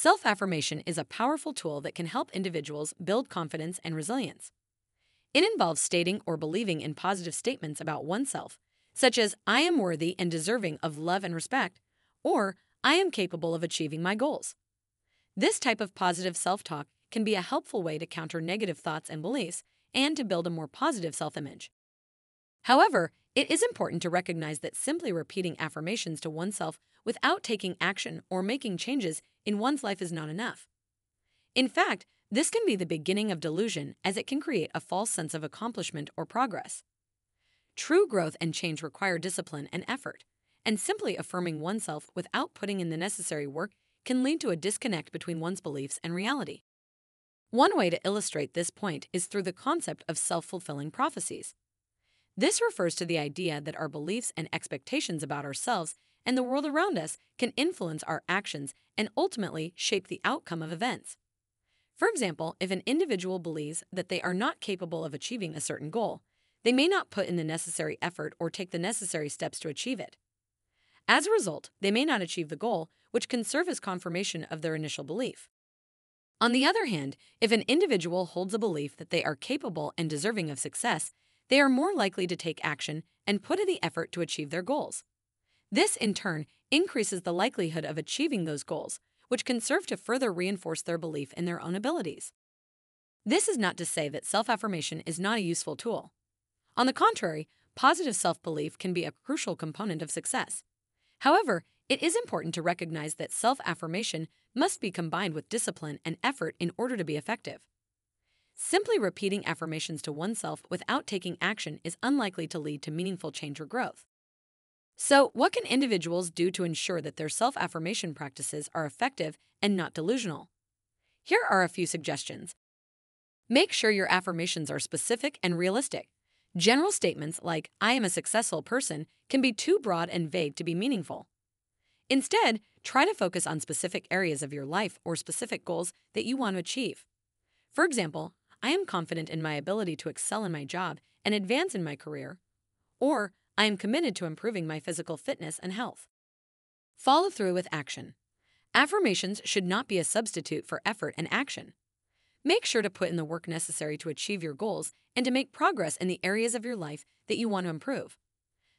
Self affirmation is a powerful tool that can help individuals build confidence and resilience. It involves stating or believing in positive statements about oneself, such as, I am worthy and deserving of love and respect, or I am capable of achieving my goals. This type of positive self talk can be a helpful way to counter negative thoughts and beliefs and to build a more positive self image. However, it is important to recognize that simply repeating affirmations to oneself without taking action or making changes in one's life is not enough. In fact, this can be the beginning of delusion as it can create a false sense of accomplishment or progress. True growth and change require discipline and effort, and simply affirming oneself without putting in the necessary work can lead to a disconnect between one's beliefs and reality. One way to illustrate this point is through the concept of self fulfilling prophecies. This refers to the idea that our beliefs and expectations about ourselves and the world around us can influence our actions and ultimately shape the outcome of events. For example, if an individual believes that they are not capable of achieving a certain goal, they may not put in the necessary effort or take the necessary steps to achieve it. As a result, they may not achieve the goal, which can serve as confirmation of their initial belief. On the other hand, if an individual holds a belief that they are capable and deserving of success, they are more likely to take action and put in the effort to achieve their goals. This, in turn, increases the likelihood of achieving those goals, which can serve to further reinforce their belief in their own abilities. This is not to say that self affirmation is not a useful tool. On the contrary, positive self belief can be a crucial component of success. However, it is important to recognize that self affirmation must be combined with discipline and effort in order to be effective. Simply repeating affirmations to oneself without taking action is unlikely to lead to meaningful change or growth. So, what can individuals do to ensure that their self affirmation practices are effective and not delusional? Here are a few suggestions. Make sure your affirmations are specific and realistic. General statements like, I am a successful person, can be too broad and vague to be meaningful. Instead, try to focus on specific areas of your life or specific goals that you want to achieve. For example, I am confident in my ability to excel in my job and advance in my career. Or, I am committed to improving my physical fitness and health. Follow through with action. Affirmations should not be a substitute for effort and action. Make sure to put in the work necessary to achieve your goals and to make progress in the areas of your life that you want to improve.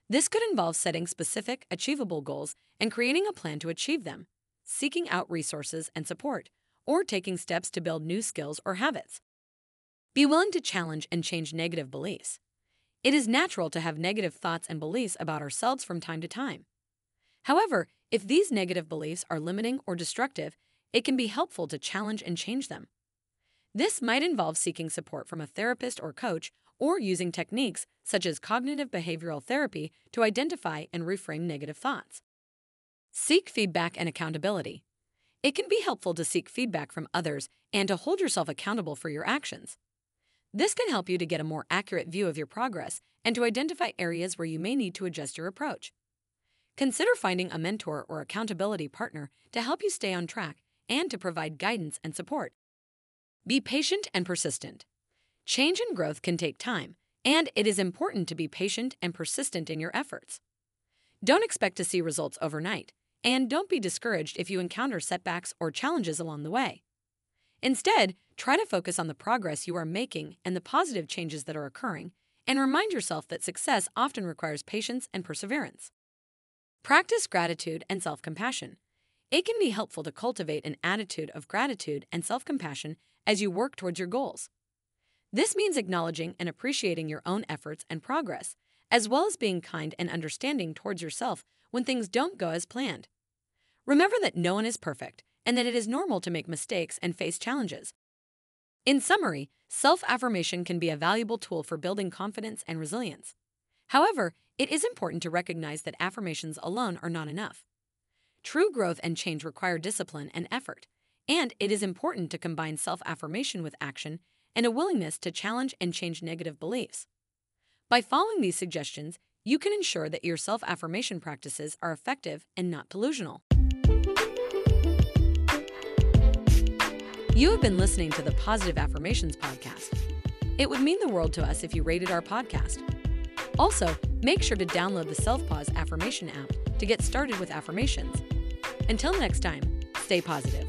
This could involve setting specific, achievable goals and creating a plan to achieve them, seeking out resources and support, or taking steps to build new skills or habits. Be willing to challenge and change negative beliefs. It is natural to have negative thoughts and beliefs about ourselves from time to time. However, if these negative beliefs are limiting or destructive, it can be helpful to challenge and change them. This might involve seeking support from a therapist or coach or using techniques such as cognitive behavioral therapy to identify and reframe negative thoughts. Seek feedback and accountability. It can be helpful to seek feedback from others and to hold yourself accountable for your actions. This can help you to get a more accurate view of your progress and to identify areas where you may need to adjust your approach. Consider finding a mentor or accountability partner to help you stay on track and to provide guidance and support. Be patient and persistent. Change and growth can take time, and it is important to be patient and persistent in your efforts. Don't expect to see results overnight, and don't be discouraged if you encounter setbacks or challenges along the way. Instead, try to focus on the progress you are making and the positive changes that are occurring, and remind yourself that success often requires patience and perseverance. Practice gratitude and self compassion. It can be helpful to cultivate an attitude of gratitude and self compassion as you work towards your goals. This means acknowledging and appreciating your own efforts and progress, as well as being kind and understanding towards yourself when things don't go as planned. Remember that no one is perfect, and that it is normal to make mistakes and face challenges. In summary, self affirmation can be a valuable tool for building confidence and resilience. However, it is important to recognize that affirmations alone are not enough. True growth and change require discipline and effort, And it is important to combine self affirmation with action and a willingness to challenge and change negative beliefs. By following these suggestions, you can ensure that your self affirmation practices are effective and not delusional. You have been listening to the Positive Affirmations Podcast. It would mean the world to us if you rated our podcast. Also, make sure to download the Selfpause Affirmation app to get started with affirmations. Until next time, stay positive.